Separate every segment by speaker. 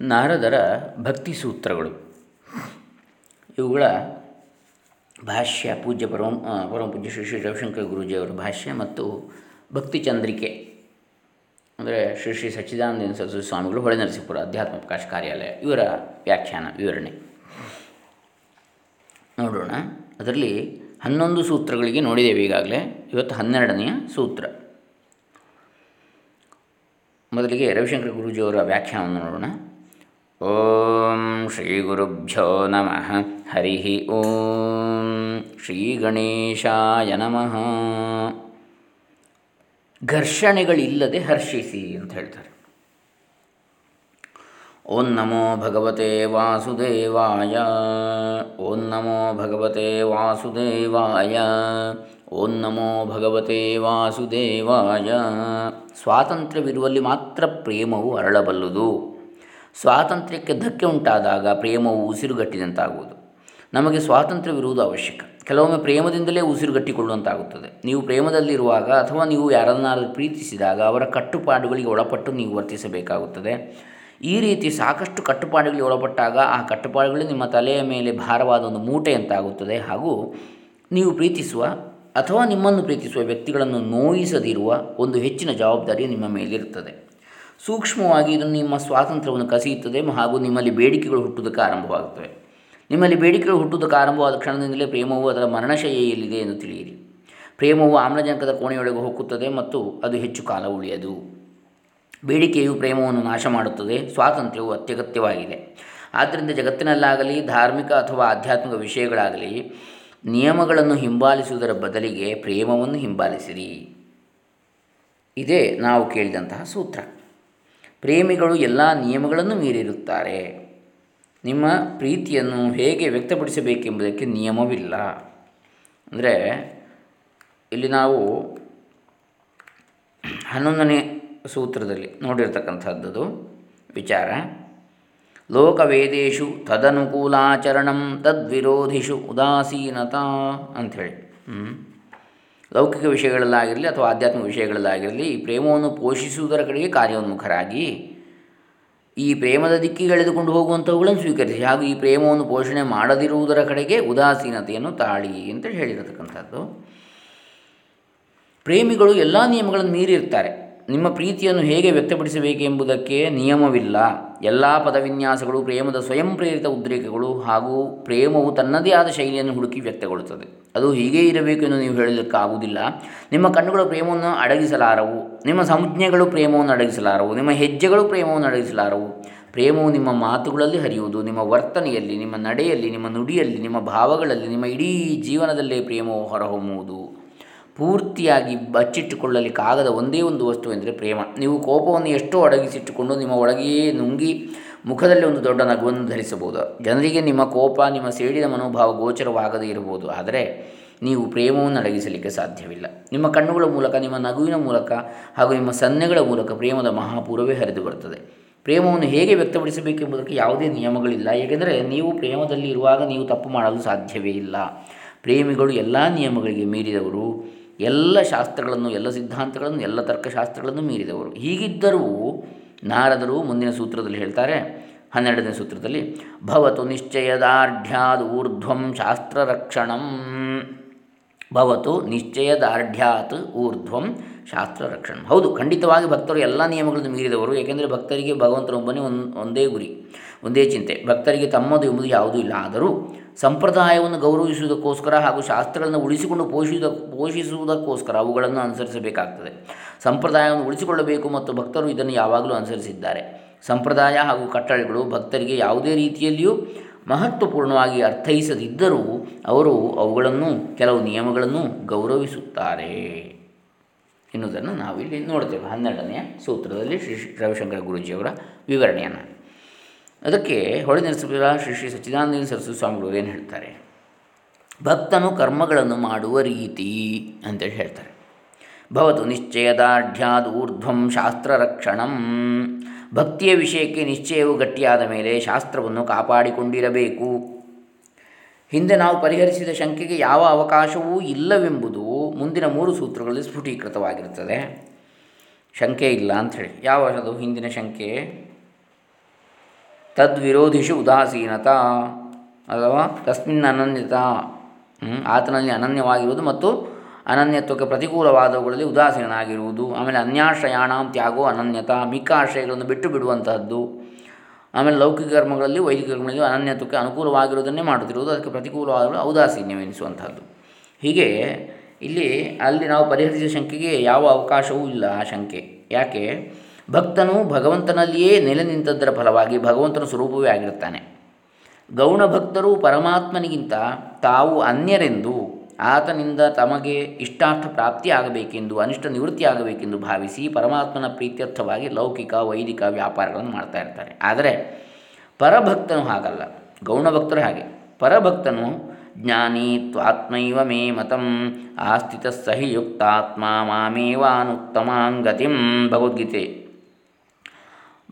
Speaker 1: ನಾರದರ ಭಕ್ತಿ ಸೂತ್ರಗಳು. ಇವುಗಳ ಭಾಷ್ಯ, ಪೂಜ್ಯ ಪರಮ ಪೂಜ್ಯ ಶ್ರೀ ಶ್ರೀ ರವಿಶಂಕರ್ ಗುರೂಜಿಯವರ ಭಾಷ್ಯ ಮತ್ತು ಭಕ್ತಿ ಚಂದ್ರಿಕೆ. ಅಂದರೆ ಶ್ರೀ ಶ್ರೀ ಸಚ್ಚಿದಾನಂದ ಸರಸ್ವತಿ ಸ್ವಾಮಿಗಳು ಹೊಳೆ ನರಸಿಂಪುರ ಅಧ್ಯಾತ್ಮ ಪ್ರಕಾಶ ಕಾರ್ಯಾಲಯ, ಇವರ ವ್ಯಾಖ್ಯಾನ, ವಿವರಣೆ. ನೋಡೋಣ. ಅದರಲ್ಲಿ ಹನ್ನೊಂದು ಸೂತ್ರಗಳಿಗೆ ನೋಡಿದ್ದೇವೆ ಈಗಾಗಲೇ. ಇವತ್ತು ಹನ್ನೆರಡನೆಯ ಸೂತ್ರ. ಮೊದಲಿಗೆ ರವಿಶಂಕರ ಗುರೂಜಿಯವರ ವ್ಯಾಖ್ಯಾನವನ್ನು ನೋಡೋಣ. ಓಂ ಶ್ರೀ ಗುರುಭ್ಯೋ ನಮಃ. ಹರಿ ಓಂ ಶ್ರೀ ಗಣೇಶಾಯ ನಮಃ. ಘರ್ಷಣೆಗಳಿಲ್ಲದೆ ಹರ್ಷಿಸಿ ಅಂತ ಹೇಳ್ತಾರೆ. ಓಂ ನಮೋ ಭಗವತೆ ವಾಸುದೇವಾಯ. ಓಂ ನಮೋ ಭಗವತೆ ವಾಸುದೇವಾಯ. ಓಂ ನಮೋ ಭಗವತೆ ವಾಸುದೇವಾಯ. ಸ್ವಾತಂತ್ರ್ಯವಿರುವಲ್ಲಿ ಮಾತ್ರ ಪ್ರೇಮವು ಅರಳಬಲ್ಲುದು. ಸ್ವಾತಂತ್ರ್ಯಕ್ಕೆ ಧಕ್ಕೆ ಉಂಟಾದಾಗ ಪ್ರೇಮವು ಉಸಿರುಗಟ್ಟಿದಂತಾಗುವುದು. ನಮಗೆ ಸ್ವಾತಂತ್ರ್ಯವಿರುವುದು ಅವಶ್ಯಕ. ಕೆಲವೊಮ್ಮೆ ಪ್ರೇಮದಿಂದಲೇ ಉಸಿರುಗಟ್ಟಿಕೊಳ್ಳುವಂತಾಗುತ್ತದೆ. ನೀವು ಪ್ರೇಮದಲ್ಲಿರುವಾಗ ಅಥವಾ ನೀವು ಯಾರನ್ನಾದರೂ ಪ್ರೀತಿಸಿದಾಗ ಅವರ ಕಟ್ಟುಪಾಡುಗಳಿಗೆ ಒಳಪಟ್ಟು ನೀವು ವರ್ತಿಸಬೇಕಾಗುತ್ತದೆ. ಈ ರೀತಿ ಸಾಕಷ್ಟು ಕಟ್ಟುಪಾಡುಗಳಿಗೆ ಒಳಪಟ್ಟಾಗ ಆ ಕಟ್ಟುಪಾಡುಗಳು ನಿಮ್ಮ ತಲೆಯ ಮೇಲೆ ಭಾರವಾದ ಒಂದು ಮೂಟೆಯಂತಾಗುತ್ತದೆ ಹಾಗೂ ನೀವು ಪ್ರೀತಿಸುವ ಅಥವಾ ನಿಮ್ಮನ್ನು ಪ್ರೀತಿಸುವ ವ್ಯಕ್ತಿಗಳನ್ನು ನೋಯಿಸದಿರುವ ಒಂದು ಹೆಚ್ಚಿನ ಜವಾಬ್ದಾರಿ ನಿಮ್ಮ ಮೇಲಿರುತ್ತದೆ. ಸೂಕ್ಷ್ಮವಾಗಿ ಇದು ನಿಮ್ಮ ಸ್ವಾತಂತ್ರ್ಯವನ್ನು ಕಸಿಯುತ್ತದೆ ಹಾಗೂ ನಿಮ್ಮಲ್ಲಿ ಬೇಡಿಕೆಗಳು ಹುಟ್ಟುವುದಕ್ಕೆ ಆರಂಭವಾಗುತ್ತವೆ. ನಿಮ್ಮಲ್ಲಿ ಬೇಡಿಕೆಗಳು ಹುಟ್ಟುವುದಕ್ಕೆ ಆರಂಭವಾದ ಕ್ಷಣದಿಂದಲೇ ಪ್ರೇಮವು ಅದರ ಮರಣಶೈಲಿಯಲ್ಲಿದೆ ಎಂದು ತಿಳಿಯಿರಿ. ಪ್ರೇಮವು ಆಮ್ಲಜನಕದ ಕೋಣೆಯೊಳಗೆ ಹೋಗುತ್ತದೆ ಮತ್ತು ಅದು ಹೆಚ್ಚು ಕಾಲ ಉಳಿಯದು. ಬೇಡಿಕೆಯು ಪ್ರೇಮವನ್ನು ನಾಶ ಮಾಡುತ್ತದೆ, ಸ್ವಾತಂತ್ರ್ಯವು ಅತ್ಯಗತ್ಯವಾಗಿದೆ. ಆದ್ದರಿಂದ ಜಗತ್ತಿನಲ್ಲಾಗಲಿ, ಧಾರ್ಮಿಕ ಅಥವಾ ಆಧ್ಯಾತ್ಮಿಕ ವಿಷಯಗಳಾಗಲಿ, ನಿಯಮಗಳನ್ನು ಹಿಂಬಾಲಿಸುವುದರ ಬದಲಿಗೆ ಪ್ರೇಮವನ್ನು ಹಿಂಬಾಲಿಸಿರಿ. ಇದೇ ನಾವು ಕೇಳಿದಂತಹ ಸೂತ್ರ. ಪ್ರೇಮಿಗಳು ಎಲ್ಲ ನಿಯಮಗಳನ್ನು ಮೀರಿರುತ್ತಾರೆ. ನಿಮ್ಮ ಪ್ರೀತಿಯನ್ನು ಹೇಗೆ ವ್ಯಕ್ತಪಡಿಸಬೇಕೆಂಬುದಕ್ಕೆ ನಿಯಮವಿಲ್ಲ. ಅಂದರೆ, ಇಲ್ಲಿ ನಾವು ಹನ್ನೊಂದನೇ ಸೂತ್ರದಲ್ಲಿ ನೋಡಿರ್ತಕ್ಕಂಥದ್ದು, ವಿಚಾರ. ಲೋಕವೇದೇಶು ತದನುಕೂಲಾಚರಣಂ ತದ್ವಿರೋಧಿಷು ಉದಾಸೀನತಾ ಅಂಥೇಳಿ. ಲೌಕಿಕ ವಿಷಯಗಳಲ್ಲಾಗಿರಲಿ ಅಥವಾ ಆಧ್ಯಾತ್ಮಿಕ ವಿಷಯಗಳಲ್ಲಾಗಿರಲಿ ಈ ಪ್ರೇಮವನ್ನು ಪೋಷಿಸುವುದರ ಕಡೆಗೆ ಕಾರ್ಯೋನ್ಮುಖರಾಗಿ ಈ ಪ್ರೇಮದ ದಿಕ್ಕಿಗೆಳೆದುಕೊಂಡು ಹೋಗುವಂಥವುಗಳನ್ನು ಸ್ವೀಕರಿಸಿ. ಹಾಗೂ ಈ ಪ್ರೇಮವನ್ನು ಪೋಷಣೆ ಮಾಡದಿರುವುದರ ಕಡೆಗೆ ಉದಾಸೀನತೆಯನ್ನು ತಾಳಿ ಅಂತೇಳಿ ಹೇಳಿರತಕ್ಕಂಥದ್ದು. ಪ್ರೇಮಿಗಳು ಎಲ್ಲ ನಿಯಮಗಳನ್ನು ಮೀರಿರ್ತಾರೆ. ನಿಮ್ಮ ಪ್ರೀತಿಯನ್ನು ಹೇಗೆ ವ್ಯಕ್ತಪಡಿಸಬೇಕೆಂಬುದಕ್ಕೆ ನಿಯಮವಿಲ್ಲ. ಎಲ್ಲ ಪದವಿನ್ಯಾಸಗಳು ಪ್ರೇಮದ ಸ್ವಯಂ ಪ್ರೇರಿತ ಉದ್ರೇಕಗಳು ಹಾಗೂ ಪ್ರೇಮವು ತನ್ನದೇ ಆದ ಶೈಲಿಯನ್ನು ಹುಡುಕಿ ವ್ಯಕ್ತಗೊಳ್ಳುತ್ತದೆ. ಅದು ಹೀಗೇ ಇರಬೇಕು ಎಂದು ನೀವು ಹೇಳಲಿಕ್ಕಾಗುವುದಿಲ್ಲ. ನಿಮ್ಮ ಕಣ್ಣುಗಳು ಪ್ರೇಮವನ್ನು ಅಡಗಿಸಲಾರವು. ನಿಮ್ಮ ಸಂಜ್ಞೆಗಳು ಪ್ರೇಮವನ್ನು ಅಡಗಿಸಲಾರವು. ನಿಮ್ಮ ಹೆಜ್ಜೆಗಳು ಪ್ರೇಮವನ್ನು ಅಡಗಿಸಲಾರವು. ಪ್ರೇಮವು ನಿಮ್ಮ ಮಾತುಗಳಲ್ಲಿ ಹರಿಯುವುದು. ನಿಮ್ಮ ವರ್ತನೆಯಲ್ಲಿ, ನಿಮ್ಮ ನಡೆಯಲ್ಲಿ, ನಿಮ್ಮ ನುಡಿಯಲ್ಲಿ, ನಿಮ್ಮ ಭಾವಗಳಲ್ಲಿ, ನಿಮ್ಮ ಇಡೀ ಜೀವನದಲ್ಲೇ ಪ್ರೇಮವು ಹೊರಹೊಮ್ಮುವುದು. ಪೂರ್ತಿಯಾಗಿ ಬಚ್ಚಿಟ್ಟುಕೊಳ್ಳಲಿಕ್ಕಾಗದ ಒಂದೇ ಒಂದು ವಸ್ತು ಎಂದರೆ ಪ್ರೇಮ. ನೀವು ಕೋಪವನ್ನು ಎಷ್ಟೋ ಅಡಗಿಸಿಟ್ಟುಕೊಂಡು ನಿಮ್ಮ ಒಳಗೆಯೇ ನುಂಗಿ ಮುಖದಲ್ಲಿ ಒಂದು ದೊಡ್ಡ ನಗುವನ್ನು ಧರಿಸಬಹುದು. ಜನರಿಗೆ ನಿಮ್ಮ ಕೋಪ, ನಿಮ್ಮ ಸೇಡಿದ ಮನೋಭಾವ ಗೋಚರವಾಗದೇ ಇರಬಹುದು. ಆದರೆ ನೀವು ಪ್ರೇಮವನ್ನು ಅಡಗಿಸಲಿಕ್ಕೆ ಸಾಧ್ಯವಿಲ್ಲ. ನಿಮ್ಮ ಕಣ್ಣುಗಳ ಮೂಲಕ, ನಿಮ್ಮ ನಗುವಿನ ಮೂಲಕ ಹಾಗೂ ನಿಮ್ಮ ಸನ್ನೆಗಳ ಮೂಲಕ ಪ್ರೇಮದ ಮಹಾಪೂರವೇ ಹರಿದು ಬರುತ್ತದೆ. ಪ್ರೇಮವನ್ನು ಹೇಗೆ ವ್ಯಕ್ತಪಡಿಸಬೇಕೆಂಬುದಕ್ಕೆ ಯಾವುದೇ ನಿಯಮಗಳಿಲ್ಲ. ಏಕೆಂದರೆ ನೀವು ಪ್ರೇಮದಲ್ಲಿ ಇರುವಾಗ ನೀವು ತಪ್ಪು ಮಾಡಲು ಸಾಧ್ಯವೇ ಇಲ್ಲ. ಪ್ರೇಮಿಗಳು ಎಲ್ಲ ನಿಯಮಗಳಿಗೆ ಮೀರಿದವರು ಎಲ್ಲ ಶಾಸ್ತ್ರಗಳನ್ನು, ಎಲ್ಲ ಸಿದ್ಧಾಂತಗಳನ್ನು, ಎಲ್ಲ ತರ್ಕಶಾಸ್ತ್ರಗಳನ್ನು ಮೀರಿದವರು. ಹೀಗಿದ್ದರೂ ನಾರದರು ಮುಂದಿನ ಸೂತ್ರದಲ್ಲಿ ಹೇಳ್ತಾರೆ, ಹನ್ನೆರಡನೇ ಸೂತ್ರದಲ್ಲಿ, ಭವತು ನಿಶ್ಚಯದಾರ್ಢ್ಯಾದ್ ಊರ್ಧ್ವಂ ಶಾಸ್ತ್ರರಕ್ಷಣಂ. ಭವತು ನಿಶ್ಚಯದಾರ್ಢ್ಯಾತ್ ಊರ್ಧ್ವಂ ಶಾಸ್ತ್ರ ರಕ್ಷಣಂ ಹೌದು, ಖಂಡಿತವಾಗಿ ಭಕ್ತರು ಎಲ್ಲ ನಿಯಮಗಳನ್ನು ಮೀರಿದವರು, ಏಕೆಂದರೆ ಭಕ್ತರಿಗೆ ಭಗವಂತನೊಬ್ಬನೇ ಒಂದು, ಒಂದೇ ಗುರಿ, ಒಂದೇ ಚಿಂತೆ. ಭಕ್ತರಿಗೆ ತಮ್ಮದು ಎಂಬುದು ಯಾವುದೂ ಇಲ್ಲ. ಆದರೂ ಸಂಪ್ರದಾಯವನ್ನು ಗೌರವಿಸುವುದಕ್ಕೋಸ್ಕರ ಹಾಗೂ ಶಾಸ್ತ್ರಗಳನ್ನು ಉಳಿಸಿಕೊಂಡು ಪೋಷಿಸುವುದ ಪೋಷಿಸುವುದಕ್ಕೋಸ್ಕರ ಅವುಗಳನ್ನು ಅನುಸರಿಸಬೇಕಾಗ್ತದೆ. ಸಂಪ್ರದಾಯವನ್ನು ಉಳಿಸಿಕೊಳ್ಳಬೇಕು ಮತ್ತು ಭಕ್ತರು ಇದನ್ನು ಯಾವಾಗಲೂ ಅನುಸರಿಸಿದ್ದಾರೆ. ಸಂಪ್ರದಾಯ ಹಾಗೂ ಕಟ್ಟಳೆಗಳು ಭಕ್ತರಿಗೆ ಯಾವುದೇ ರೀತಿಯಲ್ಲಿಯೂ ಮಹತ್ವಪೂರ್ಣವಾಗಿ ಅರ್ಥೈಸದಿದ್ದರೂ ಅವರು ಅವುಗಳನ್ನು ಕೆಲವು ನಿಯಮಗಳನ್ನು ಗೌರವಿಸುತ್ತಾರೆ. ಎನ್ನುವುದನ್ನು ನಾವಿಲ್ಲಿ ನೋಡ್ತೇವೆ. ಹನ್ನೆರಡನೆಯ ಸೂತ್ರದಲ್ಲಿ ಶ್ರೀ ರವಿಶಂಕರ ಗುರೂಜಿಯವರ ವಿವರಣೆಯನ್ನು. ಅದಕ್ಕೆ ಹೊಳೆ ನರಸಿಂಹ ಶ್ರೀ ಶ್ರೀ ಸಚ್ಚಿದಾನಂದ ಸರಸ್ವತಿ ಸ್ವಾಮಿಗಳು ಏನು ಹೇಳ್ತಾರೆ? ಭಕ್ತನು ಕರ್ಮಗಳನ್ನು ಮಾಡುವ ರೀತಿ ಅಂತೇಳಿ ಹೇಳ್ತಾರೆ. ಭವತು ನಿಶ್ಚಯದಾಢ್ಯಾದ ಊರ್ಧ್ವಂ ಶಾಸ್ತ್ರರಕ್ಷಣಂ. ಭಕ್ತಿಯ ವಿಷಯಕ್ಕೆ ನಿಶ್ಚಯವು ಗಟ್ಟಿಯಾದ ಮೇಲೆ ಶಾಸ್ತ್ರವನ್ನು ಕಾಪಾಡಿಕೊಂಡಿರಬೇಕು. ಹಿಂದೆ ನಾವು ಪರಿಹರಿಸಿದ ಶಂಕೆಗೆ ಯಾವ ಅವಕಾಶವೂ ಇಲ್ಲವೆಂಬುದು ಮುಂದಿನ ಮೂರು ಸೂತ್ರಗಳಲ್ಲಿ ಸ್ಫುಟೀಕೃತವಾಗಿರುತ್ತದೆ. ಶಂಕೆ ಇಲ್ಲ ಅಂಥೇಳಿ ಯಾವ ಅದು ಹಿಂದಿನ ಶಂಕೆ? ತದ್ವಿರೋಧಿಷು ಉದಾಸೀನತಾ. ಅಥವಾ ತಸ್ಮಿನ್ ಅನನ್ಯತ. ಆತನಲ್ಲಿ ಅನನ್ಯವಾಗಿರುವುದು ಮತ್ತು ಅನನ್ಯತ್ವಕ್ಕೆ ಪ್ರತಿಕೂಲವಾದವುಗಳಲ್ಲಿ ಉದಾಸೀನಾಗಿರುವುದು ಆಮೇಲೆ ಅನ್ಯಾಶ್ರಯಾಣಾಂ ತ್ಯಾಗೋ ಅನನ್ಯತಾ ಮಿಕ್ಕ ಆಶ್ರಯಗಳನ್ನು ಬಿಟ್ಟು ಬಿಡುವಂತಹದ್ದು. ಆಮೇಲೆ ಲೌಕಿಕ ಕರ್ಮಗಳಲ್ಲಿ, ವೈದಿಕ ಕರ್ಮಗಳಲ್ಲಿ ಅನನ್ಯತ್ವಕ್ಕೆ ಅನುಕೂಲವಾಗಿರುವುದನ್ನೇ ಮಾಡುತ್ತಿರುವುದು. ಅದಕ್ಕೆ ಪ್ರತಿಕೂಲವಾದ ಔದಾಸೀನ್ಯವೆನಿಸುವಂಥದ್ದು ಹೀಗೆ ಇಲ್ಲಿ, ಅಲ್ಲಿ ನಾವು ಪರಿಹರಿಸಿದ ಶಂಕೆಗೆ ಯಾವ ಅವಕಾಶವೂ ಇಲ್ಲ ಆ ಶಂಕೆ. ಯಾಕೆ? ಭಕ್ತನು ಭಗವಂತನಲ್ಲಿಯೇ ನೆಲೆ ನಿಂತದ್ದರ ಫಲವಾಗಿ ಭಗವಂತನ ಸ್ವರೂಪವೇ ಆಗಿರುತ್ತಾನೆ. ಗೌಣ ಭಕ್ತರು ಪರಮಾತ್ಮನಿಗಿಂತ ತಾವು ಅನ್ಯರೆಂದು ಆತನಿಂದ ತಮಗೆ ಇಷ್ಟಾರ್ಥ ಪ್ರಾಪ್ತಿಯಾಗಬೇಕೆಂದು ಅನಿಷ್ಟ ನಿವೃತ್ತಿಯಾಗಬೇಕೆಂದು ಭಾವಿಸಿ ಪರಮಾತ್ಮನ ಪ್ರೀತ್ಯರ್ಥವಾಗಿ ಲೌಕಿಕ, ವೈದಿಕ ವ್ಯಾಪಾರಗಳನ್ನು ಮಾಡ್ತಾ ಇರ್ತಾರೆ. ಆದರೆ ಪರಭಕ್ತನು ಹಾಗಲ್ಲ. ಗೌಣಭಕ್ತರು ಹಾಗೆ. ಪರಭಕ್ತನು ಜ್ಞಾನಿ ತ್ವಾತ್ಮೈವ ಮೇ ಮತಂ ಆಸ್ಥಿತ ಸಹಿ ಯುಕ್ತಾತ್ಮ ಮಾಮೇವಾನುತ್ತಮಾಂಗತಿಂ ಭಗವದ್ಗೀತೆ.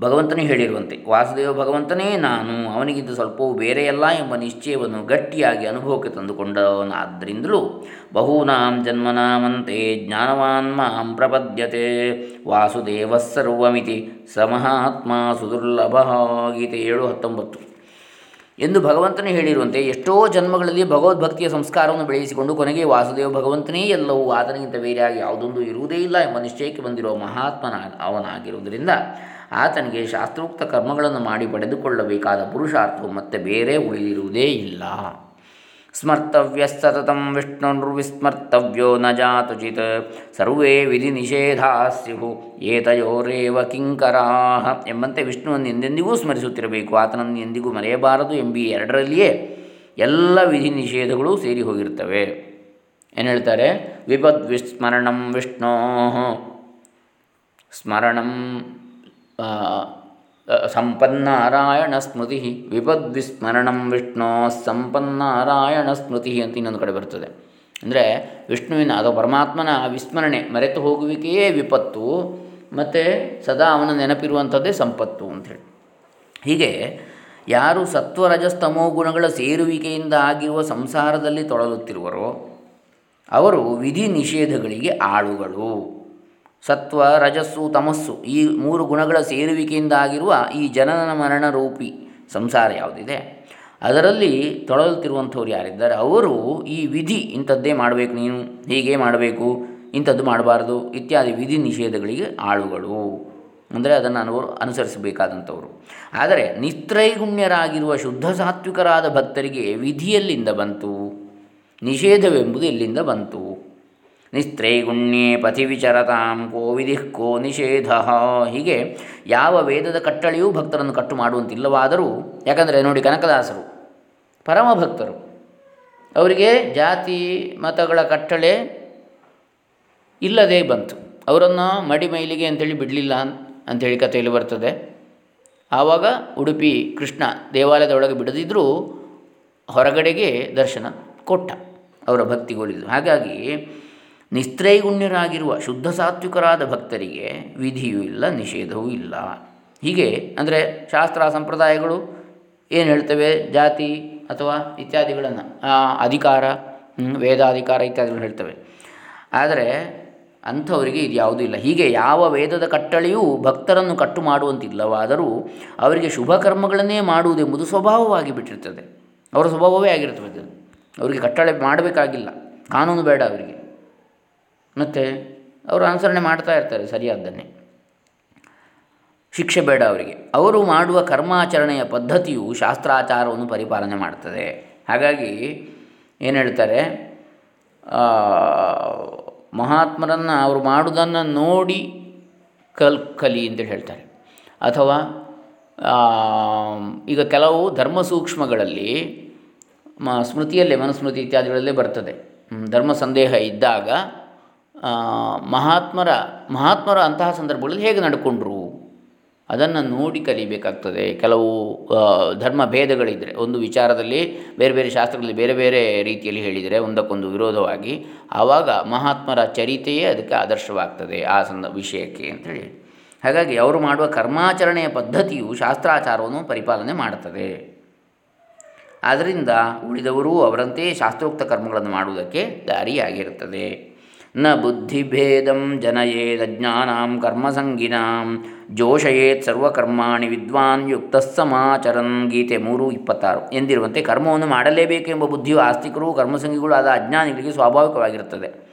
Speaker 1: ಭಗವಂತನೇ ಹೇಳಿರುವಂತೆ, ವಾಸುದೇವ ಭಗವಂತನೇ ನಾನು, ಅವನಿಗಿಂತ ಸ್ವಲ್ಪವೂ ಬೇರೆಯಲ್ಲ ಎಂಬ ನಿಶ್ಚಯವನ್ನು ಗಟ್ಟಿಯಾಗಿ ಅನುಭವಕ್ಕೆ ತಂದುಕೊಂಡವನಾದ್ದರಿಂದಲೂ ಬಹೂನಾಂ ಜನ್ಮನಾಮಂತೆ ಜ್ಞಾನವಾನ್ ಮಾಂ ಪ್ರಪದ್ಯತೆ, ವಾಸುದೇವ ಸರ್ವಮಿತಿ ಸ ಮಹಾತ್ಮ ಸುದುರ್ಲಭ ಏಳು, ಹತ್ತೊಂಬತ್ತು. ಎಂದು ಭಗವಂತನೇ ಹೇಳಿರುವಂತೆ, ಎಷ್ಟೋ ಜನ್ಮಗಳಲ್ಲಿ ಭಗವದ್ಭಕ್ತಿಯ ಸಂಸ್ಕಾರವನ್ನು ಬೆಳೆಸಿಕೊಂಡು ಕೊನೆಗೆ ವಾಸುದೇವ ಭಗವಂತನೇ ಎಲ್ಲವೂ ಆತನಿಗಿಂತ ಬೇರೆಯಾಗಿ ಯಾವುದೊಂದು ಇರುವುದೇ ಇಲ್ಲ ಎಂಬ ನಿಶ್ಚಯಕ್ಕೆ ಬಂದಿರುವ ಮಹಾತ್ಮನ ಅವನಾಗಿರುವುದರಿಂದ ಆತನಿಗೆ ಶಾಸ್ತ್ರೋಕ್ತ ಕರ್ಮಗಳನ್ನು ಮಾಡಿ ಪಡೆದುಕೊಳ್ಳಬೇಕಾದ ಪುರುಷಾರ್ಥವು ಮತ್ತೆ ಬೇರೆ ಉಳಿದಿರುವುದೇ ಇಲ್ಲ. ಸ್ಮರ್ತವ್ಯ ಸತತಂ ವಿಷ್ಣುರ್ವಿಸ್ಮರ್ತವ್ಯೋ ನ ಜಾತುಚಿತ್. ಸರ್ವೇ ವಿಧಿ ನಿಷೇಧಾ ಸ್ಯು ಏತಯೋರೇವ ಕಿಂಕರಾ ಎಂಬಂತೆ ವಿಷ್ಣುವನ್ನು ಎಂದೆಂದಿಗೂ ಸ್ಮರಿಸುತ್ತಿರಬೇಕು. ಆತನನ್ನು ಎಂದಿಗೂ ಮರೆಯಬಾರದು ಎಂಬಿ ಎರಡರಲ್ಲಿಯೇ ಎಲ್ಲ ವಿಧಿ ನಿಷೇಧಗಳು ಸೇರಿ ಹೋಗಿರ್ತವೆ. ಏನು ಹೇಳ್ತಾರೆ? ವಿಪದ್ ವಿಸ್ಮರಣಂ ವಿಷ್ಣೋ. ಸ್ಮರಣಂ ಸಂಪನ್ನಾರಾಯಣ ಸ್ಮೃತಿ ವಿಪದ್ವಿಸ್ಮರಣಂ ವಿಷ್ಣು ಸಂಪನ್ನಾರಾಯಣ ಸ್ಮೃತಿ ಅಂತ ಇನ್ನೊಂದು ಕಡೆ ಬರ್ತದೆ. ಅಂದರೆ ವಿಷ್ಣುವಿನ ಅದು ಪರಮಾತ್ಮನ ವಿಸ್ಮರಣೆ ಮರೆತು ಹೋಗುವಿಕೆಯೇ ವಿಪತ್ತು, ಮತ್ತು ಸದಾ ಅವನ ನೆನಪಿರುವಂಥದ್ದೇ ಸಂಪತ್ತು ಅಂಥೇಳಿ ಹೀಗೆ ಯಾರು ಸತ್ವರಜಸ್ತಮೋ ಗುಣಗಳ ಸೇರುವಿಕೆಯಿಂದ ಆಗಿರುವ ಸಂಸಾರದಲ್ಲಿ ತೊಳಲುತ್ತಿರುವರೋ, ಅವರು ವಿಧಿ ನಿಷೇಧಗಳಿಗೆ ಆಳುಗಳು. ಸತ್ವ, ರಜಸ್ಸು, ತಮಸ್ಸು ಈ ಮೂರು ಗುಣಗಳ ಸೇರುವಿಕೆಯಿಂದ ಆಗಿರುವ ಈ ಜನನ ಮರಣ ರೂಪಿ ಸಂಸಾರ ಯಾವುದಿದೆ? ಅದರಲ್ಲಿ ತೊಳಲುತ್ತಿರುವಂಥವ್ರು ಯಾರಿದ್ದಾರೆ? ಅವರು ಈ ವಿಧಿ ಇಂಥದ್ದೇ ಮಾಡಬೇಕು ನೀನು, ಹೀಗೆ ಮಾಡಬೇಕು, ಇಂಥದ್ದು ಮಾಡಬಾರ್ದು ಇತ್ಯಾದಿ ವಿಧಿ ನಿಷೇಧಗಳಿಗೆ ಆಳುಗಳು. ಅಂದರೆ ಅದನ್ನು ಅನು ಅನುಸರಿಸಬೇಕಾದಂಥವರು. ಆದರೆ ನಿತ್ರೈಗುಣ್ಯರಾಗಿರುವ ಶುದ್ಧ ಸಾತ್ವಿಕರಾದ ಭಕ್ತರಿಗೆ ವಿಧಿಯಲ್ಲಿಂದ ಬಂತು, ನಿಷೇಧವೆಂಬುದು ಎಲ್ಲಿಂದ ಬಂತು. ನಿಸ್ತ್ರೈಗುಣ್ಯೇ ಪಥಿ ವಿಚರತಾಂ ಕೋ ವಿಧಿ ಕೋ ನಿಷೇಧ. ಹೀಗೆ ಯಾವ ವೇದದ ಕಟ್ಟಳೆಯೂ ಭಕ್ತರನ್ನು ಕಟ್ಟು ಮಾಡುವಂತಿಲ್ಲವಾದರೂ, ಯಾಕಂದರೆ ನೋಡಿ ಕನಕದಾಸರು ಪರಮ ಭಕ್ತರು ಅವರಿಗೆ ಜಾತಿ ಮತಗಳ ಕಟ್ಟಳೆ ಇಲ್ಲದೇ ಬಂತು. ಅವರನ್ನು ಮಡಿ ಮೈಲಿಗೆ ಅಂತೇಳಿ ಬಿಡಲಿಲ್ಲ ಅಂಥೇಳಿ ಕಥೆಯಲ್ಲಿ ಬರ್ತದೆ. ಆವಾಗ ಉಡುಪಿ ಕೃಷ್ಣ ದೇವಾಲಯದ ಒಳಗೆ ಬಿಡದಿದ್ದರೂ ಹೊರಗಡೆಗೆ ದರ್ಶನ ಕೊಟ್ಟ ಅವರ ಭಕ್ತಿಗೊಲಿದು ಹಾಗಾಗಿ ನಿಸ್ತ್ರೈಗುಣ್ಯರಾಗಿರುವ ಶುದ್ಧ ಸಾತ್ವಿಕರಾದ ಭಕ್ತರಿಗೆ ವಿಧಿಯೂ ಇಲ್ಲ, ನಿಷೇಧವೂ ಇಲ್ಲ. ಹೀಗೆ ಅಂದರೆ ಶಾಸ್ತ್ರ ಸಂಪ್ರದಾಯಗಳು ಏನು ಹೇಳ್ತವೆ? ಜಾತಿ ಅಥವಾ ಇತ್ಯಾದಿಗಳನ್ನು ಅಧಿಕಾರ ವೇದಾಧಿಕಾರ ಇತ್ಯಾದಿಗಳು ಹೇಳ್ತವೆ. ಆದರೆ ಅಂಥವರಿಗೆ ಇದು ಯಾವುದೂ ಇಲ್ಲ. ಹೀಗೆ ಯಾವ ವೇದದ ಕಟ್ಟಳೆಯೂ ಭಕ್ತರನ್ನು ಕಟ್ಟು ಮಾಡುವಂತಿಲ್ಲವಾದರೂ ಅವರಿಗೆ ಶುಭ ಕರ್ಮಗಳನ್ನೇ ಮಾಡುವುದೆಂಬುದು ಸ್ವಭಾವವಾಗಿ ಬಿಟ್ಟಿರ್ತದೆ. ಅವರ ಸ್ವಭಾವವೇ ಆಗಿರ್ತದೆ ಅವರಿಗೆ ಕಟ್ಟಳೆ ಮಾಡಬೇಕಾಗಿಲ್ಲ. ಕಾನೂನು ಬೇಡ ಅವರಿಗೆ. ಮತ್ತು ಅವರು ಅನುಸರಣೆ ಮಾಡ್ತಾ ಇರ್ತಾರೆ ಸರಿಯಾದ್ದನ್ನೇ. ಶಿಕ್ಷೆ ಬೇಡ ಅವರಿಗೆ. ಅವರು ಮಾಡುವ ಕರ್ಮಾಚರಣೆಯ ಪದ್ಧತಿಯು ಶಾಸ್ತ್ರಾಚಾರವನ್ನು ಪರಿಪಾಲನೆ ಮಾಡ್ತದೆ. ಹಾಗಾಗಿ ಏನು ಹೇಳ್ತಾರೆ? ಮಹಾತ್ಮರನ್ನು ಅವರು ಮಾಡುವುದನ್ನು ನೋಡಿ ಕಲ್, ಕಲಿ ಅಂತೇಳಿ ಹೇಳ್ತಾರೆ. ಅಥವಾ ಈಗ ಕೆಲವು ಧರ್ಮ ಸೂಕ್ಷ್ಮಗಳಲ್ಲಿ ಮ, ಸ್ಮೃತಿಯಲ್ಲೇ ಮನುಸ್ಮೃತಿ ಇತ್ಯಾದಿಗಳಲ್ಲೇ ಬರ್ತದೆ. ಧರ್ಮ ಸಂದೇಹ ಇದ್ದಾಗ ಮಹಾತ್ಮರ ಮಹಾತ್ಮರ ಅಂತಹ ಸಂದರ್ಭಗಳಲ್ಲಿ ಹೇಗೆ ನಡ್ಕೊಂಡ್ರು? ಅದನ್ನು ನೋಡಿ ಕಲಿಬೇಕಾಗ್ತದೆ. ಕೆಲವು ಧರ್ಮ ಭೇದಗಳಿದ್ದರೆ ಒಂದು ವಿಚಾರದಲ್ಲಿ ಬೇರೆ ಬೇರೆ ಶಾಸ್ತ್ರಗಳಲ್ಲಿ ಬೇರೆ ಬೇರೆ ರೀತಿಯಲ್ಲಿ ಹೇಳಿದರೆ ಒಂದಕ್ಕೊಂದು ವಿರೋಧವಾಗಿ, ಆವಾಗ ಮಹಾತ್ಮರ ಚರಿತೆಯೇ ಅದಕ್ಕೆ ಆದರ್ಶವಾಗ್ತದೆ ಆ ಸಂದ, ವಿಷಯಕ್ಕೆ ಅಂತೇಳಿ ಹಾಗಾಗಿ ಅವರು ಮಾಡುವ ಕರ್ಮಾಚರಣೆಯ ಪದ್ಧತಿಯು ಶಾಸ್ತ್ರಾಚಾರವನ್ನು ಪರಿಪಾಲನೆ ಮಾಡುತ್ತದೆ. ಆದ್ದರಿಂದ ಉಳಿದವರು ಅವರಂತೆಯೇ ಶಾಸ್ತ್ರೋಕ್ತ ಕರ್ಮಗಳನ್ನು ಮಾಡುವುದಕ್ಕೆ ದಾರಿಯಾಗಿರುತ್ತದೆ. ನ ಬುದ್ಧಿಭೇದಂ ಜನಯೇದಜ್ಞಾನಾಂ ಕರ್ಮಸಂಗಿನಾಂ ಜೋಷಯೇತ್ ಸರ್ವಕರ್ಮಾಣಿ ವಿದ್ವಾನ್ ಯುಕ್ತ ಸಮಾಚರನ್ ಗೀತೆ ಮೂರು ಇಪ್ಪತ್ತಾರು ಎಂದಿರುವಂತೆ ಕರ್ಮವನ್ನು ಮಾಡಲೇಬೇಕೆಂಬ ಬುದ್ಧಿಯು ಆಸ್ತಿಕರು, ಕರ್ಮಸಂಗಿಗಳು ಆದ ಅಜ್ಞಾನಿಗಳಿಗೆ ಸ್ವಾಭಾವಿಕವಾಗಿರುತ್ತದೆ.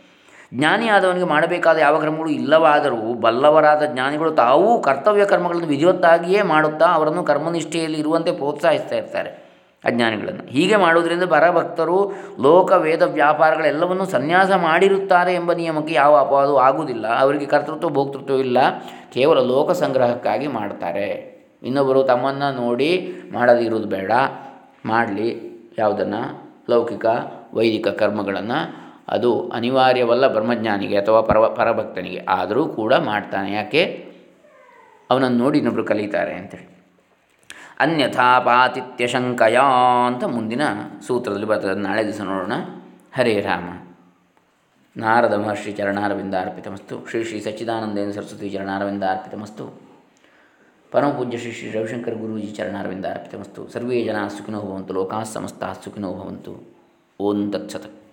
Speaker 1: ಜ್ಞಾನಿಯಾದವನಿಗೆ ಮಾಡಬೇಕಾದ ಯಾವ ಕರ್ಮಗಳು ಇಲ್ಲವಾದರೂ ಬಲ್ಲವರಾದ ಜ್ಞಾನಿಗಳು ತಾವೂ ಕರ್ತವ್ಯ ಕರ್ಮಗಳನ್ನು ವಿಧಿವತ್ತಾಗಿಯೇ ಮಾಡುತ್ತಾ ಅವರನ್ನು ಕರ್ಮನಿಷ್ಠೆಯಲ್ಲಿ ಇರುವಂತೆ ಪ್ರೋತ್ಸಾಹಿಸ್ತಾ ಇರ್ತಾರೆ. ಅಜ್ಞಾನಿಗಳನ್ನು. ಹೀಗೆ ಮಾಡುವುದರಿಂದ ಪರಭಕ್ತರು ಲೋಕ, ವೇದ, ವ್ಯಾಪಾರಗಳೆಲ್ಲವನ್ನು ಸನ್ಯಾಸ ಮಾಡಿರುತ್ತಾರೆ ಎಂಬ ನಿಯಮಕ್ಕೆ ಯಾವ ಅಪವಾದ ಆಗುವುದಿಲ್ಲ. ಅವರಿಗೆ ಕರ್ತೃತ್ವ ಭೋಕ್ತೃತ್ವ ಇಲ್ಲ. ಕೇವಲ ಲೋಕ ಸಂಗ್ರಹಕ್ಕಾಗಿ ಮಾಡ್ತಾರೆ. ಇನ್ನೊಬ್ಬರು ತಮ್ಮನ್ನು ನೋಡಿ ಮಾಡದಿರುವುದು ಬೇಡ. ಮಾಡಲಿ ಯಾವುದನ್ನು? ಲೌಕಿಕ, ವೈದಿಕ ಕರ್ಮಗಳನ್ನು. ಅದು ಅನಿವಾರ್ಯವಲ್ಲ ಬ್ರಹ್ಮಜ್ಞಾನಿಗೆ ಅಥವಾ ಪರವ ಪರಭಕ್ತನಿಗೆ. ಆದರೂ ಕೂಡ ಮಾಡ್ತಾನೆ. ಯಾಕೆ? ಅವನನ್ನು ನೋಡಿ ಇನ್ನೊಬ್ಬರು ಕಲಿತಾರೆ ಅಂತೇಳಿ. ಅನ್ಯಥಾ ಪಾತಿತ್ಯ ಶಂಕಯ ಅಂತ ಮುಂದಿನ ಸೂತ್ರದಲ್ಲಿ ಬರ್ತದೆ. ನಾಳೆ ದಿವಸ ನೋಡೋಣ. ಹರೇ ರಾಮ. ನಾರದ ಮಹರ್ಷಿ ಚರಣಾರವಿಂದಾರ್ಪಿತಮಸ್ತು ಶ್ರೀ ಶ್ರೀ ಸಚ್ಚಿದಾನಂದೇಂದ್ರ ಸರಸ್ವತಿ ಚರಣಾರವಿಂದಾರ್ಪಿತಮಸ್ತು ಪರಮಪೂಜ್ಯ ಶ್ರೀ ಶ್ರೀ ರವಿಶಂಕರ ಗುರೂಜಿ ಚರಣಾರವಿಂದಾರ್ಪಿತಮಸ್ತು ಸರ್ವೇ ಜನ ಸುಖಿನೋ ಭವಂತು. ಲೋಕಾಃ ಸಮಸ್ತ ಸುಖಿನೋ ಭವಂತು. ಓಂ ತತ್ಸತ್.